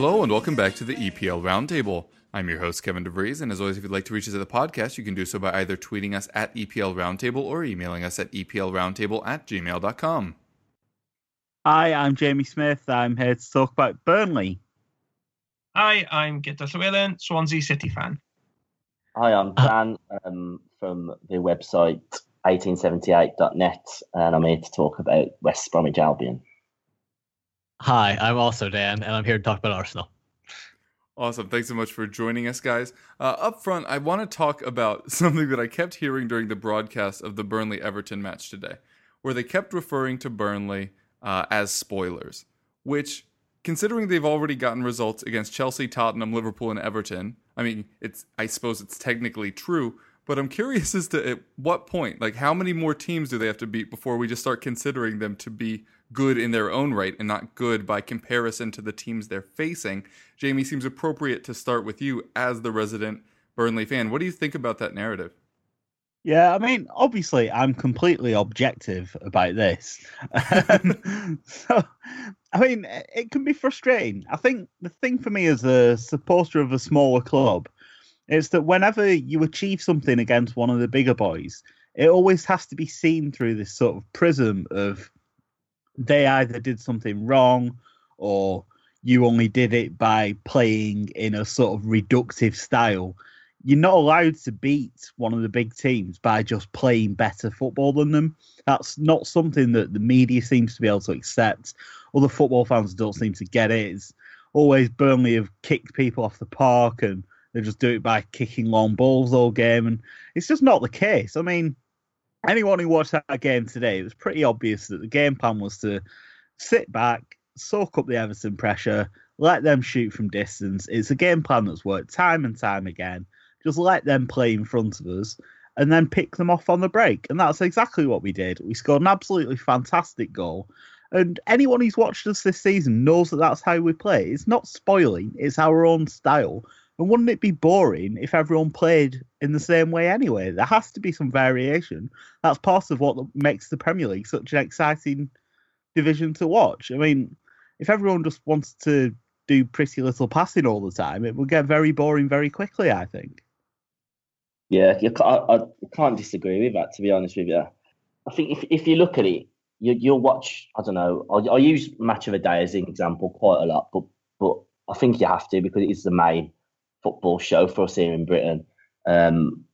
Hello and welcome back to the EPL Roundtable. I'm your host, Kevin DeVries, and as always, if you'd like to reach us at the podcast, you can do so by either tweeting us at EPL Roundtable or emailing us at EPLRoundtable at gmail.com. Hi, I'm Jamie Smith. I'm here to talk about Burnley. Hi, I'm Gitta Llewellyn, Swansea City fan. Hi, I'm Dan um, from the website 1878.net, and I'm here to talk about West Bromwich Albion. Hi, I'm also Dan, and I'm here to talk about Arsenal. Awesome. Thanks so much for joining us, guys. Uh, up front, I want to talk about something that I kept hearing during the broadcast of the Burnley Everton match today, where they kept referring to Burnley uh, as spoilers, which, considering they've already gotten results against Chelsea, Tottenham, Liverpool, and Everton, I mean, it's I suppose it's technically true, but I'm curious as to at what point, like, how many more teams do they have to beat before we just start considering them to be good in their own right and not good by comparison to the teams they're facing? Jamie, seems appropriate to start with you as the resident Burnley fan. What do you think about that narrative? Yeah, I mean, obviously, I'm completely objective about this. Um, so, I mean, it can be frustrating. I think the thing for me as a supporter of a smaller club is that whenever you achieve something against one of the bigger boys, it always has to be seen through this sort of prism of they either did something wrong or you only did it by playing in a sort of reductive style. You're not allowed to beat one of the big teams by just playing better football than them. That's not something that the media seems to be able to accept. Other football fans don't seem to get it. It's always Burnley have kicked people off the park and they just do it by kicking long balls all game. And it's just not the case. I mean, anyone who watched that game today, it was pretty obvious that the game plan was to sit back, soak up the Everton pressure, let them shoot from distance. It's a game plan that's worked time and time again. Just let them play in front of us and then pick them off on the break. And that's exactly what we did. We scored an absolutely fantastic goal. And anyone who's watched us this season knows that that's how we play. It's not spoiling, it's our own style. And wouldn't it be boring if everyone played in the same way anyway? There has to be some variation. That's part of what makes the Premier League such an exciting division to watch. I mean, if everyone just wants to do pretty little passing all the time, it would get very boring very quickly, I think. Yeah, I, I can't disagree with that, to be honest with you. I think if, if you look at it, you, you'll watch, I don't know, I, I use Match of the Day as an example quite a lot, but, but I think you have to because it is the main football show for us here in Britain um,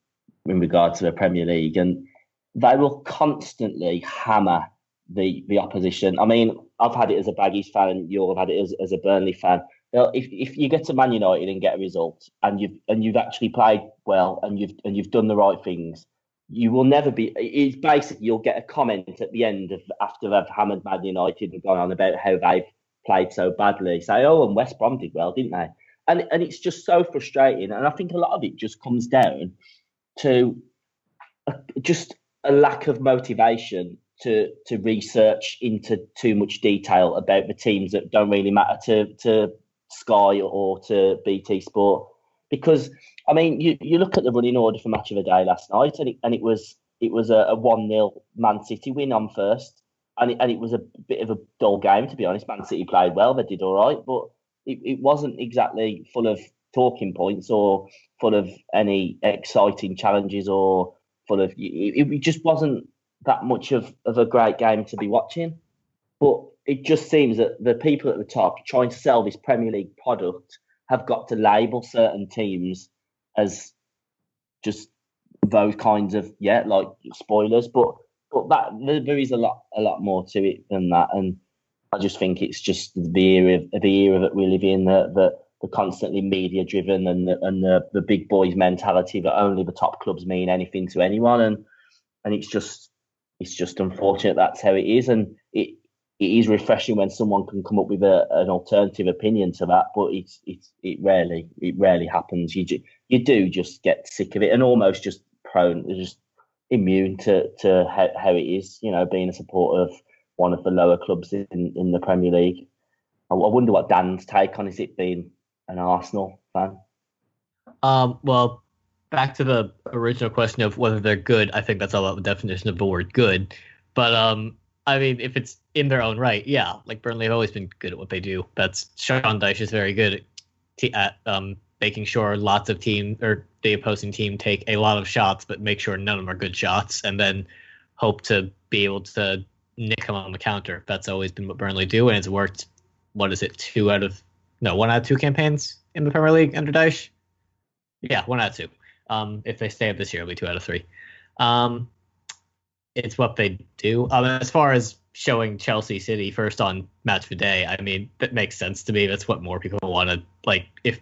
in regard to the Premier League. And they will constantly hammer the the opposition. I mean, I've had it as a Baggies fan, you'll have had it as, as a Burnley fan. If if you get to Man United and get a result, and you've and you've actually played well, and you've and you've done the right things, you will never be. It's basically you'll get a comment at the end of after they've hammered Man United and gone on about how they've played so badly. Say, oh, and West Brom did well, didn't they? And and it's just so frustrating. And I think a lot of it just comes down to a, just a lack of motivation to to research into too much detail about the teams that don't really matter to to Sky or to BT Sport. Because I mean, you, you look at the running order for match of the day last night, and it, and it was it was a one 0 Man City win on first, and it, and it was a bit of a dull game to be honest. Man City played well; they did all right, but it, it wasn't exactly full of talking points or full of any exciting challenges or full of it, it just wasn't that much of, of a great game to be watching. But it just seems that the people at the top trying to sell this Premier League product have got to label certain teams as just those kinds of yeah, like spoilers. But but that there, is a lot a lot more to it than that. And I just think it's just the era of the era that we live in that that the constantly media driven and the, and the, the big boys mentality that only the top clubs mean anything to anyone. And and it's just it's just unfortunate that's how it is. And it it is refreshing when someone can come up with a, an alternative opinion to that but it's it's it rarely it rarely happens. You ju- you do just get sick of it and almost just prone just immune to to how, how it is you know being a supporter of one of the lower clubs in, in the Premier League I, I wonder what Dan's take on is it being an Arsenal fan Um, well, back to the original question of whether they're good. I think that's all about the definition of the word good. But um, I mean, if it's in their own right, yeah. Like Burnley have always been good at what they do. That's Sean Dyche is very good at, at um making sure lots of team or the opposing team take a lot of shots, but make sure none of them are good shots, and then hope to be able to nick them on the counter. That's always been what Burnley do, and it's worked. What is it? Two out of no, one out of two campaigns in the Premier League under Dyche. Yeah, one out of two. Um, if they stay up this year, it'll be two out of three. Um, it's what they do. Um, as far as showing Chelsea City first on Match of the Day, I mean that makes sense to me. That's what more people want to like. If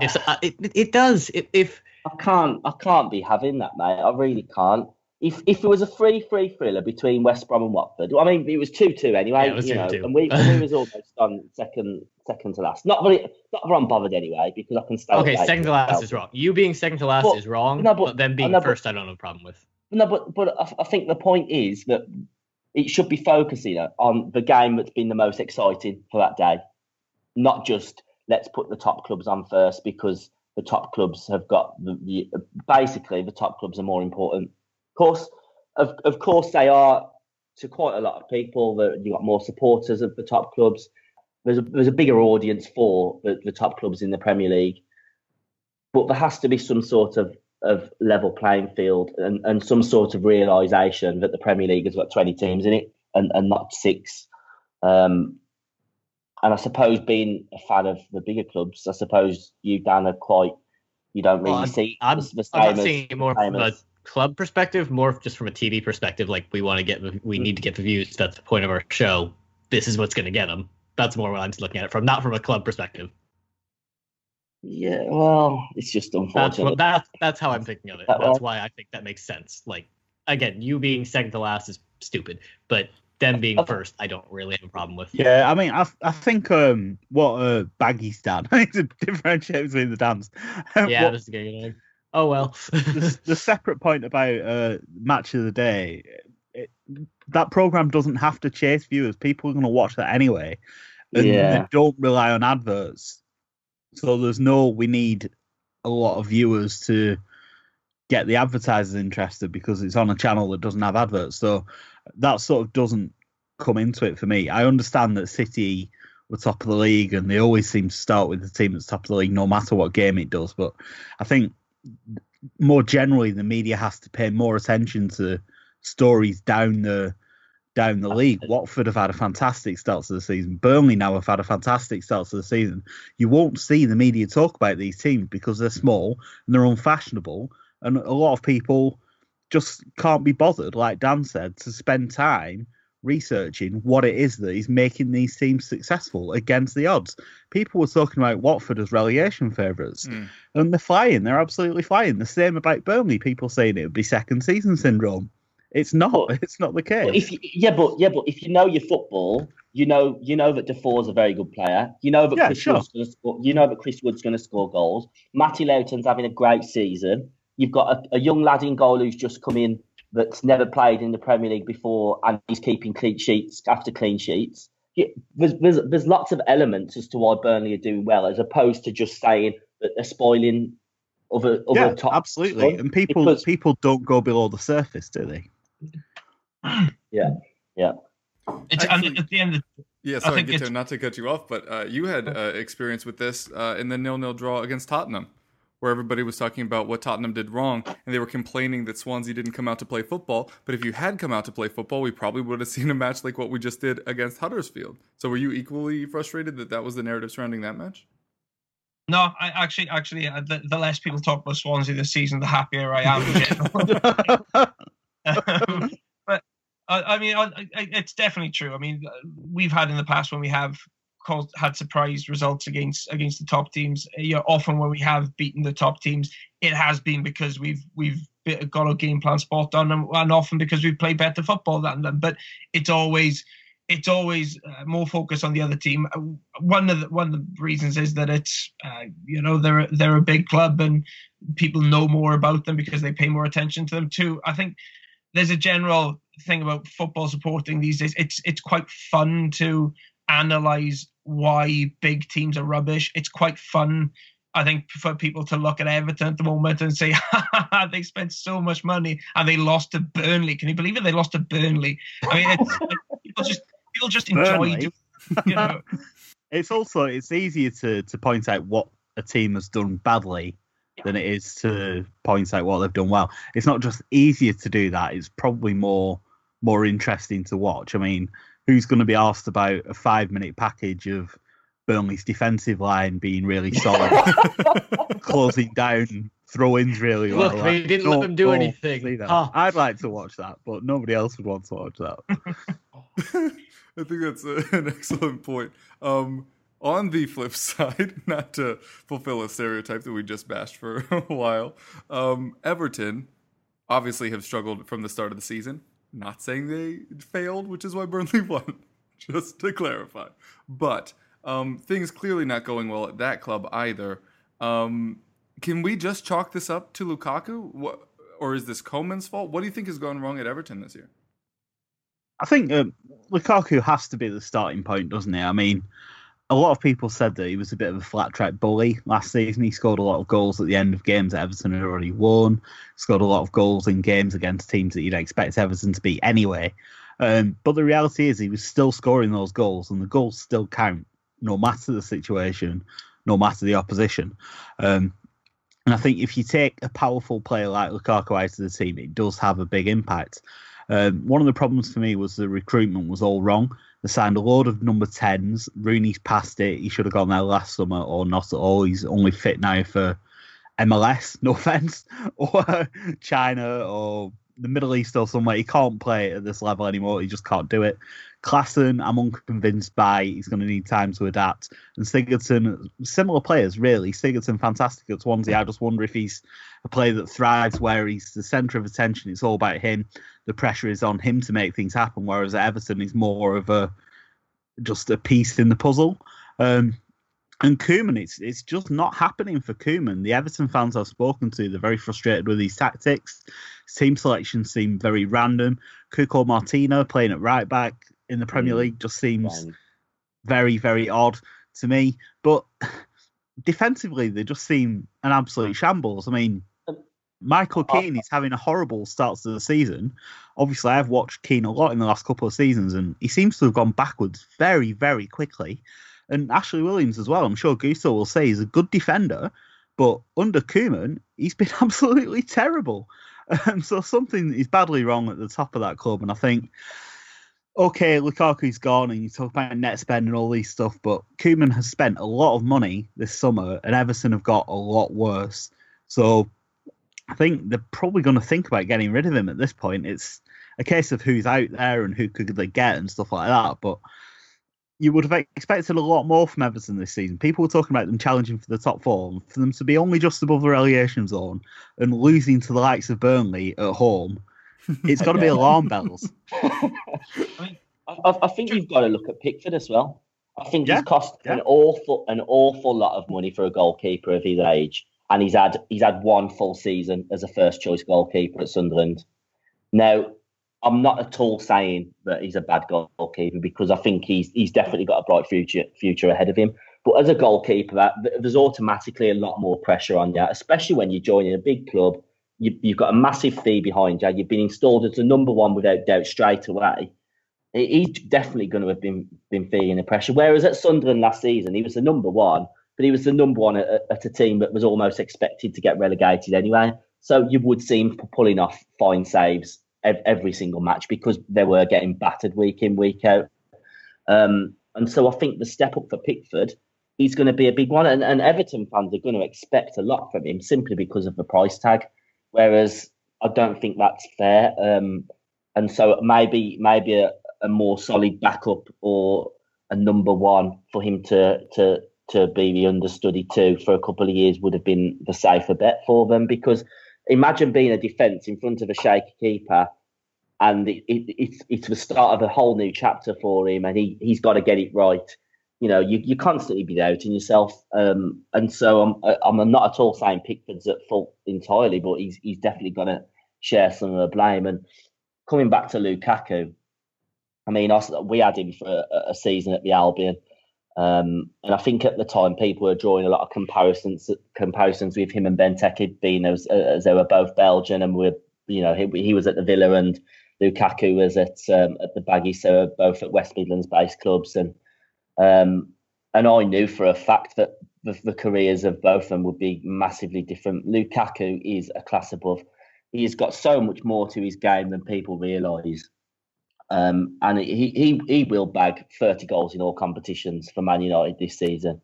if uh, it, it does, if, if I can't I can't be having that, mate. I really can't. If if it was a free free thriller between West Brom and Watford, I mean it was two two anyway. Yeah, it was you know, 2-2. and we, and we was almost on second second to last. Not very not very I'm bothered anyway because I can stay. okay, second to last is wrong. You being second to last But- is wrong. no, but- but, them being no, but- first, I don't have a problem with. No, but but I, I think the point is that it should be focusing on the game that's been the most exciting for that day, not just let's put the top clubs on first because the top clubs have got the, the basically the top clubs are more important. Of course, of of course they are to quite a lot of people. That you got more supporters of the top clubs. There's a there's a bigger audience for the, the top clubs in the Premier League, but there has to be some sort of of level playing field and, and some sort of realization that the Premier League has got 20 teams in it and, and not six. Um, and I suppose being a fan of the bigger clubs, I suppose you, Dan, are quite, you don't really Well, I'm- see I'm, the, the I'm seeing it more from a club perspective, more just from a TV perspective. Like we want to get, we need to get the views. That's the point of our show. This is what's going to get them. That's more what I'm looking at it from, not from a club perspective. Yeah, well, it's just That's unfortunate. what that's that's how I'm thinking of it. That- That's well- why I think that makes sense. Like again, you being second to last is stupid, but them being first, I don't really have a problem with. Yeah, I mean, I I think um what uh Baggy's done. I need to differentiate between the dance. Yeah, What- this is getting Oh well. the, the separate point about uh match of the day, it, that program doesn't have to chase viewers. People are going to watch that anyway, and Yeah. they don't rely on adverts. So there's no we need a lot of viewers to get the advertisers interested because it's on a channel that doesn't have adverts. So that sort of doesn't come into it for me. I understand that City were top of the league and they always seem to start with the team that's top of the league no matter what game it does. But I think more generally the media has to pay more attention to stories down the down the league. Watford have had a fantastic start to the season. Burnley now have had a fantastic start to the season. You won't see the media talk about these teams because they're small and they're unfashionable, and a lot of people just can't be bothered, like Dan said, to spend time researching what it is that is making these teams successful against the odds. People were talking about Watford as relegation favourites, Mm. and they're flying. They're absolutely flying. The same about Burnley. People saying it would be second season syndrome. It's not. But- It's not the case. But if you, yeah, but yeah, but if you know your football, you know you know that Defoe's a very good player. You know that Yeah, Chris sure. Wood's going to score. You know that Chris Wood's going to score goals. Matty Lowton's having a great season. You've got a, a young lad in goal who's just come in that's never played in the Premier League before, and he's keeping clean sheets after clean sheets. There's, there's there's lots of elements as to why Burnley are doing well, as opposed to just saying that they're spoiling other other yeah, top. absolutely. fun, And people because- people don't go below the surface, do they? yeah, yeah. It's, Actually- and at the end, of, Yeah, I sorry, think Gito, it's- not to cut you off, but uh, you had uh, experience with this uh, in the nil-nil draw against Tottenham, where everybody was talking about what Tottenham did wrong, and they were complaining that Swansea didn't come out to play football. But if you had come out to play football, we probably would have seen a match like what we just did against Huddersfield. So were you equally frustrated that that was the narrative surrounding that match? no, I actually, actually, uh, the, the less people talk about Swansea this season, the happier I am. Um, but I, I, I mean, I, I, it's definitely true. I mean, we've had in the past when we have caused, had surprise results against against the top teams. You know, often when we have beaten the top teams, it has been because we've we've got our game plan spot on, and, and often because we play better football than them. But it's always it's always uh, more focus on the other team. Uh, one of the one of the reasons is that it's uh, you know they're they're a big club and people know more about them because they pay more attention to them too. I think there's a general thing about football supporting these days. It's it's quite fun to analyze why big teams are rubbish. It's quite fun. I think for people to look at Everton at the moment and say they spent so much money and they lost to Burnley. Can you believe it? They lost to Burnley. I mean, it's, people just people just enjoy doing, you know. it's also it's easier to to point out what a team has done badly than it is to point out what they've done well. It's not just easier to do that; it's probably more more interesting to watch. I mean, who's going to be asked about a five minute package of Burnley's defensive line being really solid, closing down throw-ins really Look, well. they didn't let them do anything. Oh. I'd like to watch that, but nobody else would want to watch that. I think that's a, an excellent point. Um, on the flip side, not to fulfill a stereotype that we just bashed for a while, um, Everton obviously have struggled from the start of the season. Not saying they failed, which is why Burnley won, just to clarify. But um, things clearly not going well at that club either. Um, can we just chalk this up to Lukaku? What, or is this Koeman's fault? What do you think has gone wrong at Everton this year? I think um, Lukaku has to be the starting point, doesn't he? I mean, a lot of people said that he was a bit of a flat track bully last season. He scored a lot of goals at the end of games that Everton had already won. Scored a lot of goals in games against teams that you'd expect Everton to beat anyway. Um, but the reality is, he was still scoring those goals, and the goals still count, no matter the situation, no matter the opposition. Um, and I think if you take a powerful player like Lukaku out of the team, it does have a big impact. Um, one of the problems for me was the recruitment was all wrong. They signed a load of number 10s. Rooney's past it. He should have gone there last summer or not at all. He's only fit now for MLS, no offense, or China or the Middle East or somewhere. He can't play at this level anymore. He just can't do it. Klaassen, I'm unconvinced by. He's going to need time to adapt. And Sigurdsson, similar players, really. Sigurdsson, fantastic at Swansea. I just wonder if he's a player that thrives where he's the centre of attention. It's all about him. The pressure is on him to make things happen. Whereas Everton, he's more of a just a piece in the puzzle. Um, and Koeman, it's it's just not happening for Koeman. The Everton fans I've spoken to, they're very frustrated with his tactics. His team selection seem very random. Cuco Martina playing at right back in the Premier mm. League just seems very, very odd to me. But defensively, they just seem an absolute mm. shambles. I mean, um, Michael uh, Keane is having a horrible start to the season. Obviously, I've watched Keane a lot in the last couple of seasons, and he seems to have gone backwards very, very quickly. And Ashley Williams as well. I'm sure Gusto will say he's a good defender, but under Koeman, he's been absolutely terrible. Um, so something is badly wrong at the top of that club, and I think okay, Lukaku's gone, and you talk about net spend and all these stuff, but Koeman has spent a lot of money this summer, and Everton have got a lot worse. So I think they're probably going to think about getting rid of him at this point. It's a case of who's out there and who could they get and stuff like that. But you would have expected a lot more from Everton this season. People were talking about them challenging for the top four, and for them to be only just above the relegation zone and losing to the likes of Burnley at home. It's got to be alarm bells. I, I, think you've got to look at Pickford as well. I think Yeah, he's cost yeah. an awful an awful lot of money for a goalkeeper of his age, and he's had he's had one full season as a first choice goalkeeper at Sunderland. Now, I'm not at all saying that he's a bad goalkeeper because I think he's he's definitely got a bright future future ahead of him. But as a goalkeeper, that, there's automatically a lot more pressure on you, especially when you're joining a big club. You, you've got a massive fee behind you. You've been installed as the number one without doubt straight away. He's definitely going to have been been feeling the pressure. Whereas at Sunderland last season, he was the number one, but he was the number one at, at a team that was almost expected to get relegated anyway. So you would see him pulling off fine saves every single match because they were getting battered week in week out. Um, and so I think the step up for Pickford, he's going to be a big one, and, and Everton fans are going to expect a lot from him simply because of the price tag. Whereas I don't think that's fair. Um, and so maybe maybe a, a more solid backup or a number one for him to to to be the understudy too for a couple of years would have been the safer bet for them because imagine being a defence in front of a shaky keeper and it, it, it's it's the start of a whole new chapter for him and he he's got to get it right. You know you, you constantly be doubting yourself um, and so I'm I'm not at all saying Pickford's at fault entirely but he's he's definitely got to share some of the blame. And coming back to Lukaku I mean we had him for a, a season at the Albion um, and I think at the time people were drawing a lot of comparisons comparisons with him and Benteke, being as, as they were both Belgian and were you know he, he was at the Villa and Lukaku was at um, at the Baggy, so both at West Midlands based clubs, and um, and I knew for a fact that the, the, careers of both of them would be massively different. Lukaku is a class above. He has got so much more to his game than people realise. Um, and he, he he will bag 30 goals in all competitions for Man United this season.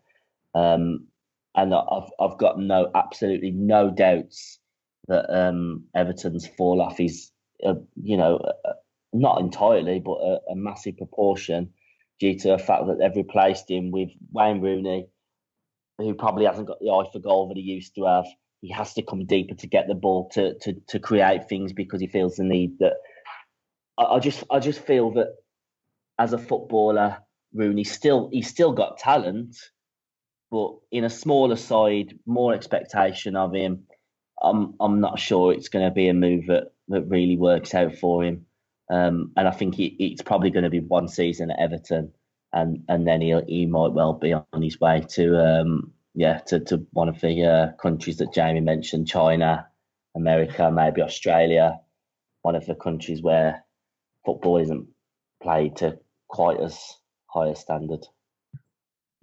Um, and I've I've got no absolutely no doubts that um, Everton's fall off is uh, you know uh, not entirely but a, a, massive proportion due to the fact that they've replaced him with Wayne Rooney, who probably hasn't got the eye for goal that he used to have. He has to come deeper to get the ball to to to create things because he feels the need that I, just I just feel that as a footballer, Rooney still he's still got talent, but in a smaller side, more expectation of him. I'm I'm not sure it's going to be a move that, that really works out for him. Um, and I think he, it's probably going to be one season at Everton, and and then he he might well be on his way to um, yeah to, to one of the uh, countries that Jamie mentioned, China, America, maybe Australia, one of the countries where football isn't played to quite as high a standard.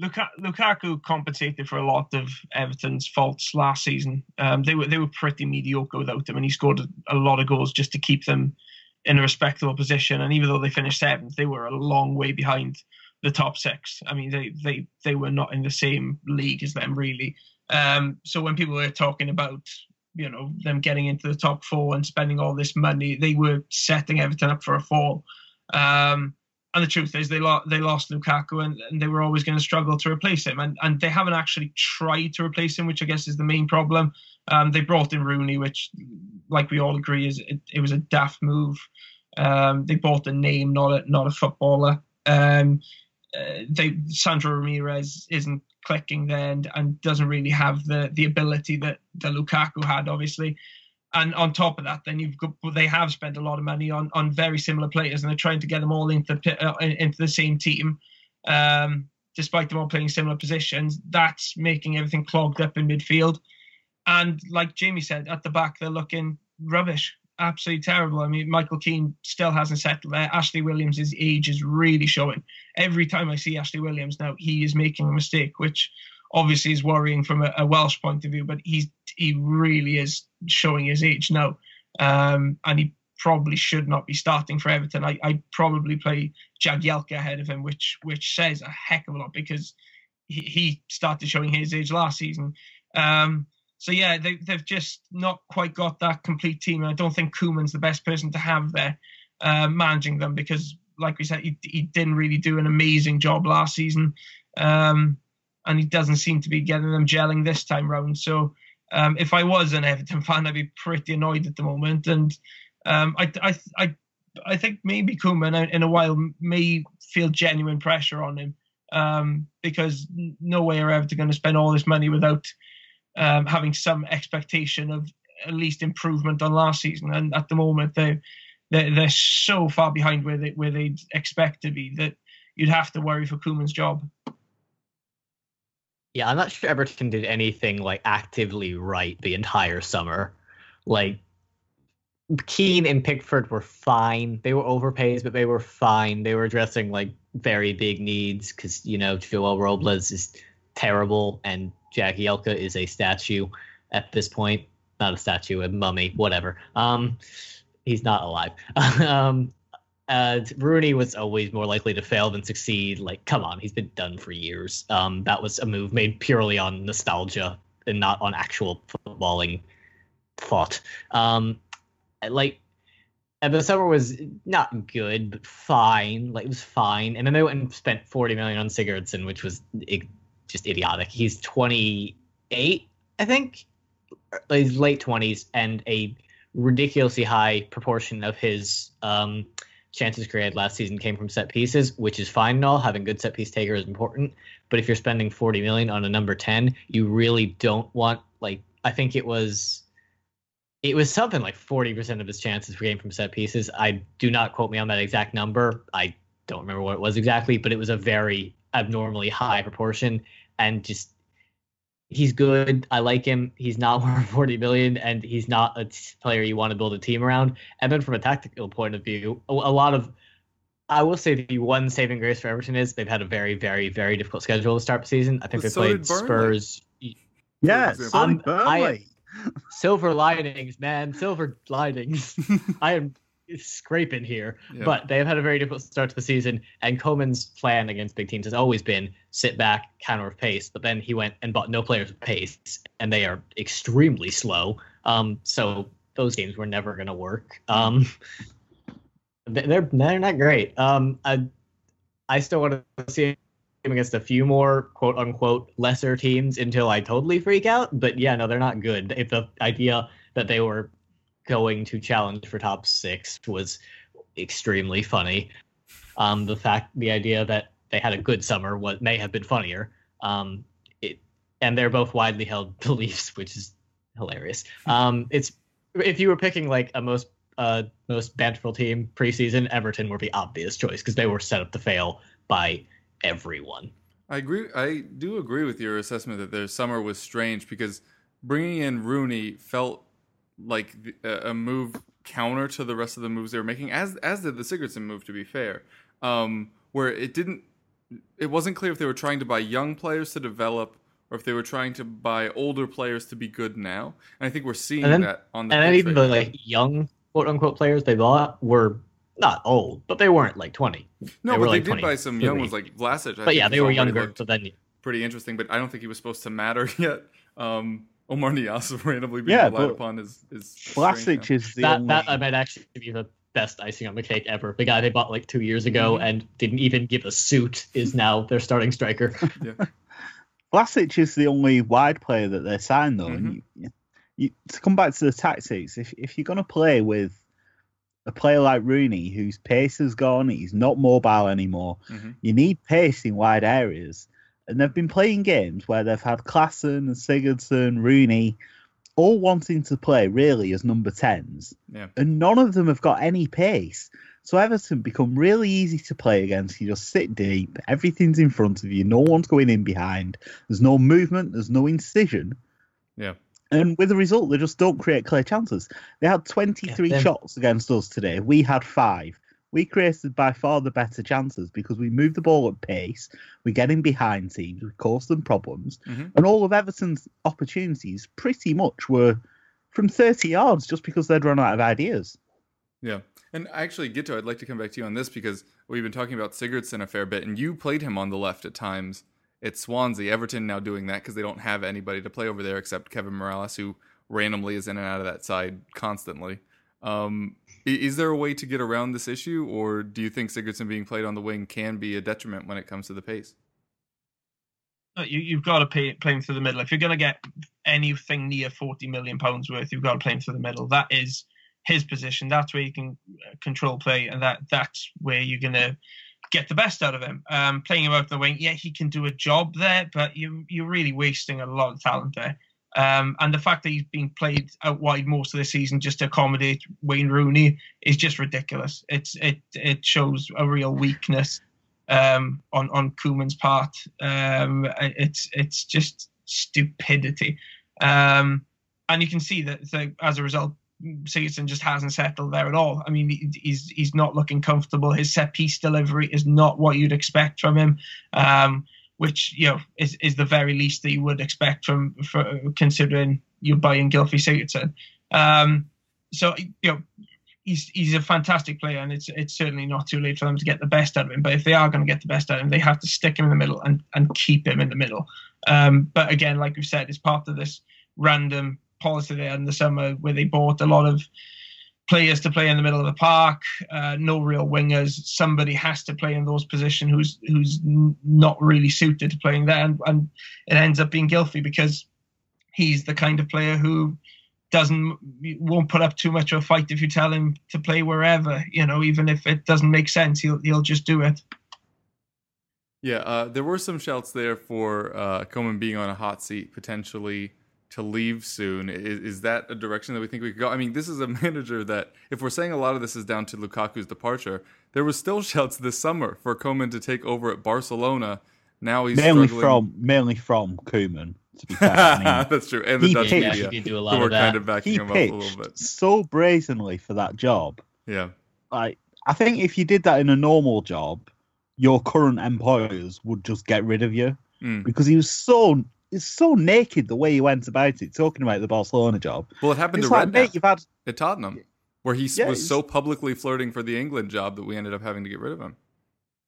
Lukaku compensated for a lot of Everton's faults last season. Um, they were they were pretty mediocre without him, and he scored a, lot of goals just to keep them in a respectable position. And even though they finished seventh, they were a long way behind the top six. I mean, they they they were not in the same league as them really. Um, so when people were talking about you know them getting into the top four and spending all this money, they were setting Everton up for a fall. Um, and the truth is, they lost they lost Lukaku, and, and they were always going to struggle to replace him. And and they haven't actually tried to replace him, which I guess is the main problem. Um, they brought in Rooney, which, like we all agree, is it, it was a daft move. Um, they bought a name, not a not a footballer. Um, uh, they Sandro Ramirez isn't clicking there and, and doesn't really have the the ability that the Lukaku had, obviously. And on top of that, then you've got they have spent a lot of money on on very similar players, and they're trying to get them all into uh, into the same team, um, despite them all playing similar positions. That's making everything clogged up in midfield. And like Jamie said, at the back they're looking rubbish absolutely terrible. I mean, Michael Keane still hasn't settled there. Ashley Williams' age is really showing. Every time I see Ashley Williams now, he is making a mistake, which obviously is worrying from a, a Welsh point of view. But he's he really is showing his age now, um, and he probably should not be starting for Everton. I I probably play Jagielka ahead of him, which which says a heck of a lot because he, he started showing his age last season. Um, so yeah, they, they've just not quite got that complete team. And I don't think Koeman's the best person to have there uh, managing them because, like we said, he, he didn't really do an amazing job last season, um, and he doesn't seem to be getting them gelling this time round. So um, if I was an Everton fan, I'd be pretty annoyed at the moment. And um, I, I, I, I think maybe Koeman in a while may feel genuine pressure on him um, because no way are Everton going to spend all this money without um, having some expectation of at least improvement on last season. And at the moment, they they're, they're so far behind where they where they'd expect to be that you'd have to worry for Koeman's job. Yeah, I'm not sure Everton did anything like actively right the entire summer. Like Keane and Pickford were fine. They were overpays, but they were fine. They were addressing like very big needs because you know Joel Robles is terrible and Jagielka is a statue at this point. Not a statue, a mummy, whatever. Um, he's not alive. um, uh, Rooney was always more likely to fail than succeed. Like, come on, he's been done for years. Um, that was a move made purely on nostalgia and not on actual footballing thought. Um, like, the summer was not good, but fine. Like it was fine. And then they went and spent 40 million on Sigurdsson, which was just idiotic. He's 28, I think, like his late 20s, and a ridiculously high proportion of his um, chances created last season came from set pieces, which is fine and all. Having good set piece taker is important, but if you're spending 40 million on a number 10, you really don't want like I think it was it was something like 40% of his chances came from set pieces. I do not quote me on that exact number. I don't remember what it was exactly, but it was a very abnormally high proportion and just he's good. I like him. He's not worth 40 million and he's not a t- player you want to build a team around. And then from a tactical point of view, a, a lot of I will say the one saving grace for Everton is they've had a very, very, very difficult schedule to start the season. I think But they so played did Burnley. Spurs. Yeah, example. so did I- Burnley. Silver linings, man. Silver linings. I am scraping here. Yeah. But they have had a very difficult start to the season, and Koeman's plan against big teams has always been sit back, counter with pace. But then he went and bought no players with pace, and they are extremely slow. Um, so those games were never going to work. Um, they- they're they're not great. Um, I I still want to see him against a few more quote unquote lesser teams until I totally freak out. But yeah, no, they're not good. If the idea that they were going to challenge for top six was extremely funny. Um, the fact, the idea that they had a good summer was may have been funnier. Um, it, and they're both widely held beliefs, which is hilarious. Um, it's if you were picking like a most uh most banterful team preseason, Everton were the obvious choice because they were set up to fail by everyone. I agree. I do agree with your assessment that their summer was strange because bringing in Rooney felt like a move counter to the rest of the moves they were making, as as did the Sigurdsson move. To be fair, um, where it didn't, it wasn't clear if they were trying to buy young players to develop or if they were trying to buy older players to be good now. And I think we're seeing then- that on the and then even the like young quote unquote players they bought were not old, but they weren't like twenty. no, they but they like did buy some young ones like Vlasic. I But yeah, they were younger. So then pretty interesting, but I don't think he was supposed to matter yet. Um, Oumar Niasse randomly being Yeah, relied but upon is is Vlasic strange is the that only. that uh, might actually be the best icing on the cake ever. The guy they bought like two years ago Mhm. and didn't even give a suit is now their starting striker. now. Yeah. Vlasic is the only wide player that they signed, though. Mhm. And you, you, to come back to the tactics, if if you're going to play with a player like Rooney, whose pace has gone, he's not mobile anymore. Mhm. You need pace in wide areas, and they've been playing games where they've had Klaassen and Sigurdsson, Rooney, all wanting to play really as number tens, Yeah. and none of them have got any pace. So Everton become really easy to play against. You just sit deep, everything's in front of you, no one's going in behind. There's no movement, there's no incision. Yeah. And with the result, they just don't create clear chances. They had 23 Yeah, shots against us today. We had five. We created by far the better chances because we moved the ball at pace. We get in behind teams. We cause them problems. Mhm. And all of Everton's opportunities pretty much were from 30 yards just because they'd run out of ideas. Yeah. And actually, Gito, I'd like to come back to you on this because we've been talking about Sigurdsson a fair bit, and you played him on the left at times. It's Swansea. Everton now doing that because they don't have anybody to play over there except Kevin Mirallas, who randomly is in and out of that side constantly. Um, is there a way to get around this issue, or do you think Sigurdsson being played on the wing can be a detriment when it comes to the pace? You, you've got to pay, play him through the middle. If you're going to get anything near 40 million pounds worth, you've got to play him through the middle. That is his position. That's where you can uh, control play, and that that's where you're going to get the best out of him. Um, playing him out the wing, yeah, he can do a job there, but you you're really wasting a lot of talent there. Um, and the fact that he's being played out wide most of the season just to accommodate Wayne Rooney is just ridiculous. It's it it shows a real weakness um, on on Koeman's part. Um, it's it's just stupidity, um, and you can see that as a result, Sigurdsson just hasn't settled there at all. I mean, he's he's not looking comfortable. His set piece delivery is not what you'd expect from him. Um, which you know is, is the very least that you would expect from considering you're buying Gylfi Sigurdsson. Um, so you know he's he's a fantastic player, and it's it's certainly not too late for them to get the best out of him. But if they are going to get the best out of him, they have to stick him in the middle and and keep him in the middle. Um, but again, like we've said, it's part of this random policy had in the summer where they bought a lot of players to play in the middle of the park, uh, no real wingers. Somebody has to play in those positions who's who's not really suited to playing there, and, and it ends up being Gylfi because he's the kind of player who doesn't won't put up too much of a fight if you tell him to play wherever. You know, even if it doesn't make sense, he'll he'll just do it. Yeah, uh, there were some shouts there for uh, Koeman being on a hot seat, potentially to leave soon. Is, is that a direction that we think we could go? I mean, this is a manager that, if we're saying a lot of this is down to Lukaku's departure, there was still shouts this summer for Koeman to take over at Barcelona. Now he's mainly struggling. from mainly from Koeman. To be fair, I mean, That's true, and the Dutch pitched- media he do a lot were of that. kind of backing he him up a little bit. pitched so brazenly for that job. Yeah, Like, I think if you did that in a normal job, your current employers would just get rid of you Mm. because he was so it's so naked the way he went about it, talking about the Barcelona job. well, it happened It's to like, Redknapp mate, you've had at Tottenham, where he Yeah, was so publicly flirting for the England job that we ended up having to get rid of him.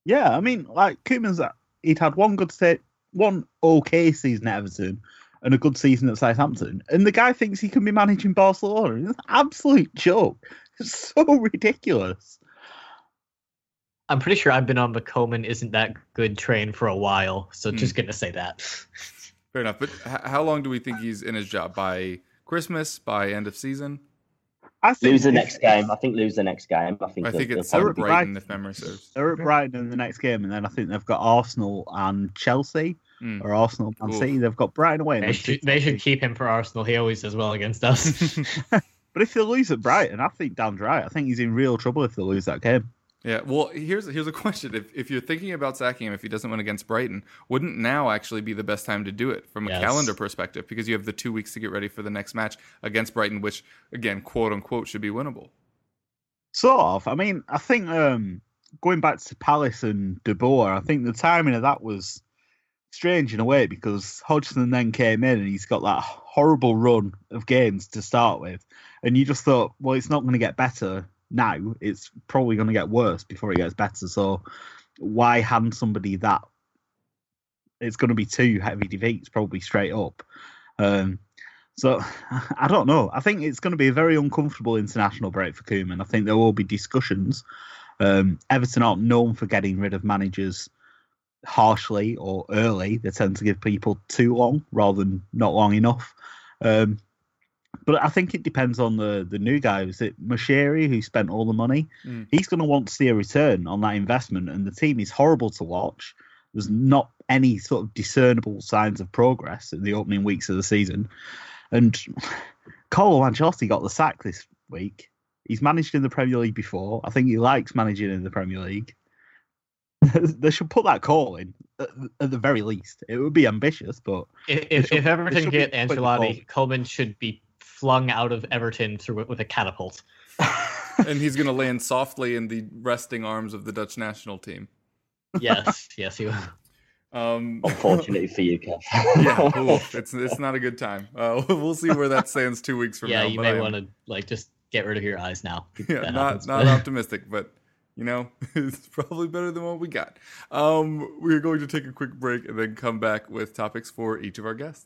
Yeah, I mean, like Koeman's, he'd had one good set, one okay season at Everton, and a good season at Southampton, and the guy thinks he can be managing Barcelona. It's an absolute joke. It's so ridiculous. I'm pretty sure I've been on the Koeman isn't that good train for a while, so Hmm. just gonna say that. Fair enough, but h- how long do we think he's in his job? By Christmas? By end of season? I think Lose the next game. I think lose the next game. I think. I they'll- think they'll it's probably- at Brighton. Brighton, if memory serves. They're at Brighton in the next game, and then I think they've got Arsenal and Chelsea, Mm. or Arsenal and Oof. City. They've got Brighton away. They should, they should keep him for Arsenal. He always does well against us. But if they lose at Brighton, I think Dan's right. I think he's in real trouble if they lose that game. Yeah, well, here's here's a question: if if you're thinking about sacking him, if he doesn't win against Brighton, wouldn't now actually be the best time to do it from a Yes. calendar perspective? Because you have the two weeks to get ready for the next match against Brighton, which again, quote unquote, should be winnable. Sort of. I mean, I think um, going back to Palace and De Boer, I think the timing of that was strange in a way because Hodgson then came in and he's got that horrible run of games to start with, and you just thought, well, it's not going to get better now. It's probably going to get worse before it gets better. So why hand somebody that? It's going to be two heavy defeats, probably straight up. Um, so I don't know. I think it's going to be a very uncomfortable international break for Koeman. I think there will be discussions. Um, Everton aren't known for getting rid of managers harshly or early. They tend to give people too long rather than not long enough. Um, but I think it depends on the the new guy. Is it Moshiri who spent all the money? Mm. He's going to want to see a return on that investment, and the team is horrible to watch. There's not any sort of discernible signs of progress in the opening weeks of the season. And Carlo Ancelotti got the sack this week. He's managed in the Premier League before. I think he likes managing in the Premier League. they should put that call in at, at the very least. It would be ambitious, but if if, should- if it Everton get quickly Ancelotti. Koeman should be flung out of Everton through it with a catapult. and he's going to land softly in the resting arms of the Dutch national team. Yes, yes, he will. Um, Unfortunately for you, Kev. yeah, oof, it's it's not a good time. Uh, we'll see where that stands two weeks from yeah, now. you may I want to like just get rid of your eyes now. yeah, not happens, not but- optimistic, but you know, it's probably better than what we got. Um, we're going to take a quick break and then come back with topics for each of our guests.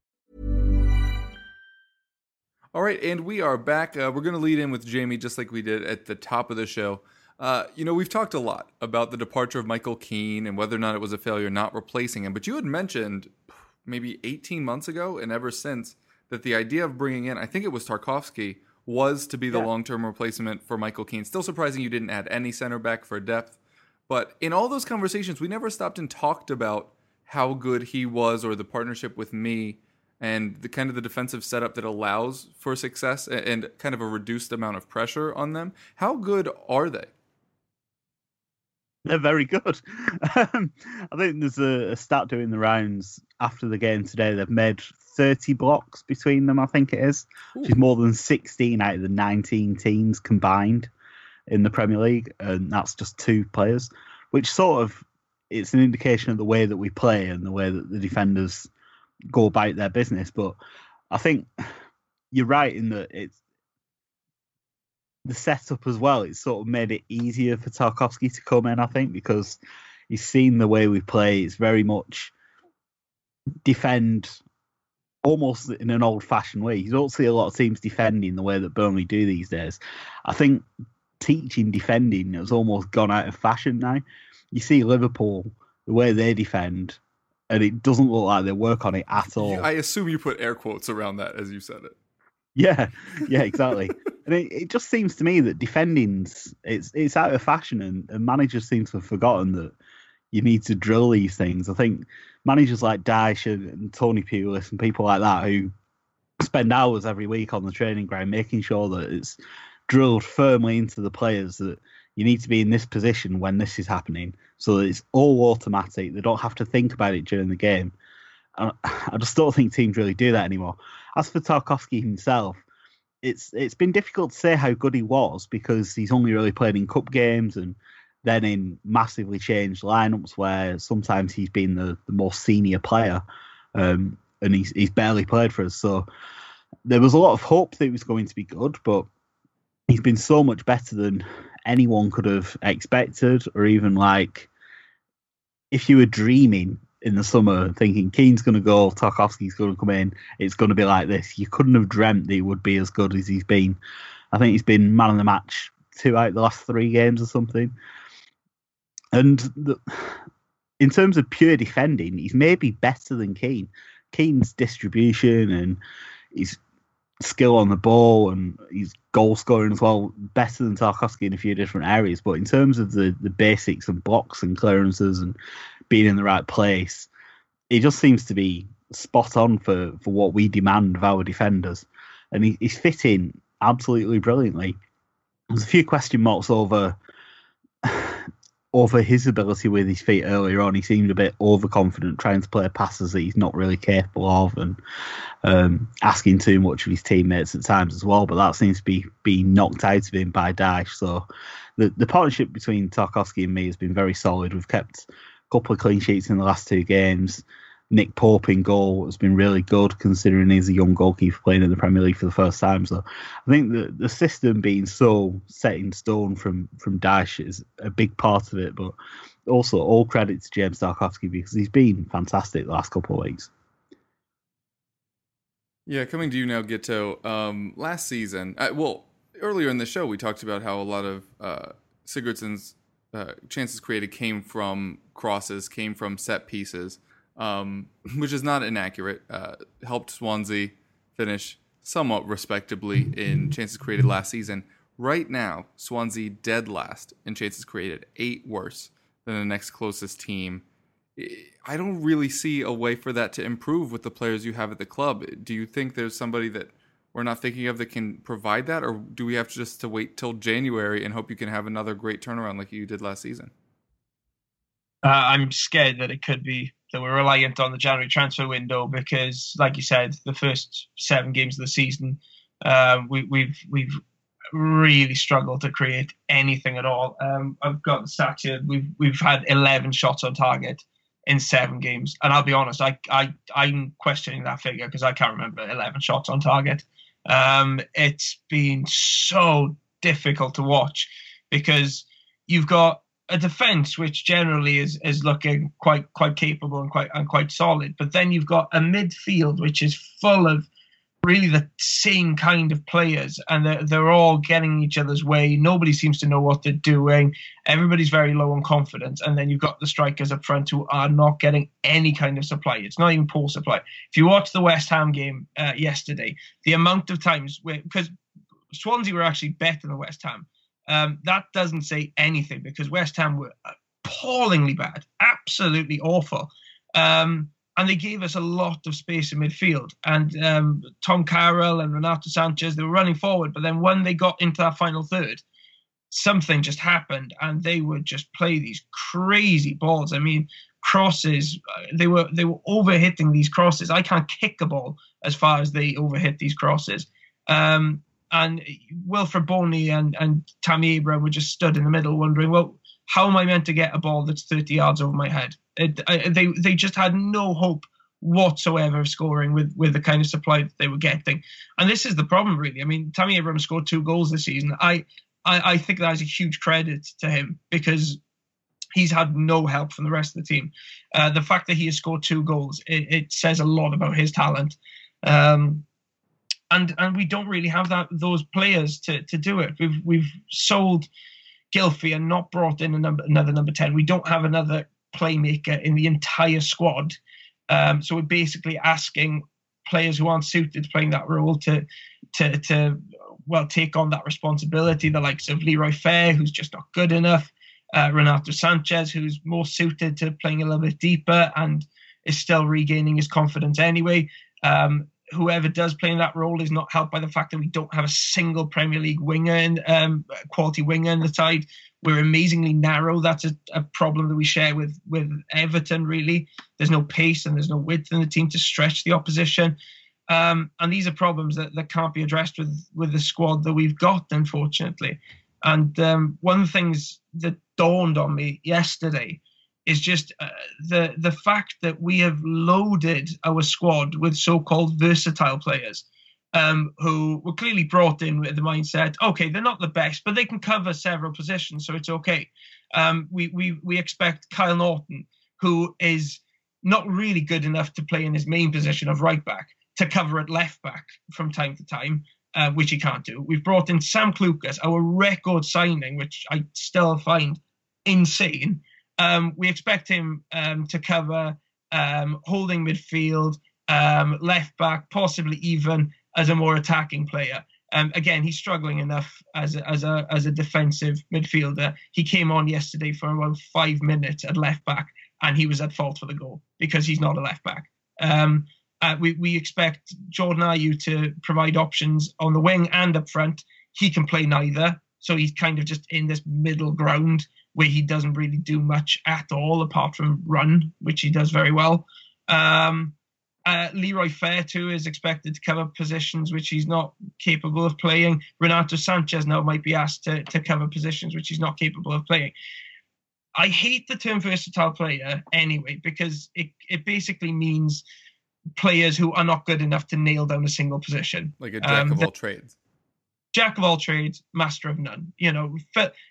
All right, and we are back. Uh, we're going to lead in with Jamie just like we did at the top of the show. Uh, you know, we've talked a lot about the departure of Michael Keane and whether or not it was a failure not replacing him. But you had mentioned maybe 18 months ago and ever since that the idea of bringing in, I think it was Tarkowski, was to be the Yeah. long term replacement for Michael Keane. Still surprising you didn't add any center back for depth. But in all those conversations, we never stopped and talked about how good he was or the partnership with Mee and the kind of the defensive setup that allows for success and kind of a reduced amount of pressure on them. How good are they? They're very good. Um, I think there's a, a stat doing the rounds after the game today. They've made 30 blocks between them, I think it is, which is more than 16 out of the 19 teams combined in the Premier League, and that's just two players, which sort of it's an indication of the way that we play and the way that the defenders go about their business. But I think you're right in that it's the setup as well. It's sort of made it easier for Tarkowski to come in, I think, because he's seen the way we play. It's very much defend almost in an old fashioned way. You don't see a lot of teams defending the way that Burnley do these days. I think teaching defending has almost gone out of fashion now. You see Liverpool, the way they defend, and it doesn't look like they work on it at all. I assume you put air quotes around that as you said it. Yeah, yeah, exactly. and it, it just seems to me that defending's it's it's out of fashion, and, and managers seem to have forgotten that you need to drill these things. I think managers like Dyche and, and Tony Pulis and people like that who spend hours every week on the training ground making sure that it's drilled firmly into the players that you need to be in this position when this is happening, so that it's all automatic. They don't have to think about it during the game. I, I just don't think teams really do that anymore. As for Tarkowski himself, it's it's been difficult to say how good he was because he's only really played in cup games and then in massively changed lineups where sometimes he's been the, the more senior player um, and he's he's barely played for us. So there was a lot of hope that he was going to be good, but he's been so much better than anyone could have expected, or even like if you were dreaming in the summer thinking Keane's going to go, Tarkowski's going to come in, it's going to be like this. You couldn't have dreamt that he would be as good as he's been. I think he's been man of the match two out the last three games or something. And the, in terms of pure defending, he's maybe better than Keane. Keane's distribution and his skill on the ball and his goal scoring as well, better than Tarkowski in a few different areas. But in terms of the, the basics and blocks and clearances and being in the right place, he just seems to be spot on for, for what we demand of our defenders. And he, he's fitting absolutely brilliantly. There's a few question marks over over his ability with his feet earlier on. He seemed a bit overconfident trying to play passes that he's not really capable of and um, asking too much of his teammates at times as well. But that seems to be being knocked out of him by Dyche. So the, the partnership between Tarkowski and Mee has been very solid. We've kept a couple of clean sheets in the last two games. Nick Pope in goal has been really good considering he's a young goalkeeper playing in the Premier League for the first time. So I think the the system being so set in stone from from Dyche is a big part of it. But also all credit to James Tarkowski because he's been fantastic the last couple of weeks. Yeah, coming to you now, Gito. Um, last season, uh, well, earlier in the show, we talked about how a lot of uh, Sigurdsson's uh, chances created came from crosses, came from set pieces, um, which is not inaccurate. Uh, helped Swansea finish somewhat respectably in chances created last season. Right now, Swansea dead last in chances created, eight worse than the next closest team. I don't really see a way for that to improve with the players you have at the club. Do you think there's somebody that we're not thinking of that can provide that, or do we have to just to wait till January and hope you can have another great turnaround like you did last season? Uh, I'm scared that it could be that we're reliant on the January transfer window because, like you said, the first seven games of the season, uh, we, we've we've really struggled to create anything at all. Um, I've got the stats here. We've we've had 11 shots on target in seven games, and I'll be honest, I I I'm questioning that figure because I can't remember 11 shots on target. Um, it's been so difficult to watch because you've got a defense which generally is is looking quite quite capable and quite and quite solid, but then you've got a midfield which is full of really the same kind of players, and they're, they're all getting each other's way. Nobody seems to know what they're doing. Everybody's very low on confidence, and then you've got the strikers up front who are not getting any kind of supply. It's not even poor supply. If you watch the West Ham game uh, yesterday, the amount of times where because Swansea were actually better than West Ham. Um, that doesn't say anything because West Ham were appallingly bad, absolutely awful. Um, and they gave us a lot of space in midfield. And um, Tom Carroll and Renato Sanches, they were running forward, but then when they got into that final third, something just happened, and they would just play these crazy balls. I mean, crosses. uh, They were they were overhitting these crosses. I can't kick a ball as far as they overhit these crosses. Um, and Wilfried Bony and, and Tammy Abraham were just stood in the middle, wondering, well, how am I meant to get a ball that's 30 yards over my head? It, I, they they just had no hope whatsoever of scoring with with the kind of supply that they were getting. And this is the problem, really. I mean, Tammy Abraham scored two goals this season. I I, I think that is a huge credit to him because he's had no help from the rest of the team. Uh, the fact that he has scored two goals, it, it says a lot about his talent. Um, and and we don't really have that those players to to do it. We've we've sold Gylfi and not brought in number, another number ten. We don't have another playmaker in the entire squad. Um, so we're basically asking players who aren't suited to playing that role to to to well take on that responsibility. The likes of Leroy Fer, who's just not good enough. Uh, Renato Sanches, who's more suited to playing a little bit deeper and is still regaining his confidence anyway. Um, whoever does play in that role is not helped by the fact that we don't have a single Premier League winger and um, quality winger in the side. We're amazingly narrow. That's a, a problem that we share with with Everton. Really, there's no pace and there's no width in the team to stretch the opposition. Um, and these are problems that, that can't be addressed with with the squad that we've got, unfortunately. And um, one of the things that dawned on me yesterday is just uh, the the fact that we have loaded our squad with so-called versatile players um, who were clearly brought in with the mindset, okay, they're not the best, but they can cover several positions, so it's okay. Um, we we we expect Kyle Naughton, who is not really good enough to play in his main position of right back, to cover at left back from time to time. Uh, which he can't do. We've brought in Sam Clucas, our record signing, which I still find insane. Um, we expect him um, to cover um, holding midfield, um, left back, possibly even as a more attacking player. Um, again, he's struggling enough as a, as a as a defensive midfielder. He came on yesterday for around five minutes at left back, and he was at fault for the goal because he's not a left back. Uh, we we expect Jordan Ayew to provide options on the wing and up front. He can play neither, so he's kind of just in this middle ground where he doesn't really do much at all apart from run, which he does very well. Um, uh, Leroy Fer too is expected to cover positions which he's not capable of playing. Renato Sanches now might be asked to, to cover positions which he's not capable of playing. I hate the term versatile player anyway because it, it basically means players who are not good enough to nail down a single position. Like a jack Um, of all trades. Jack of all trades, master of none. You know,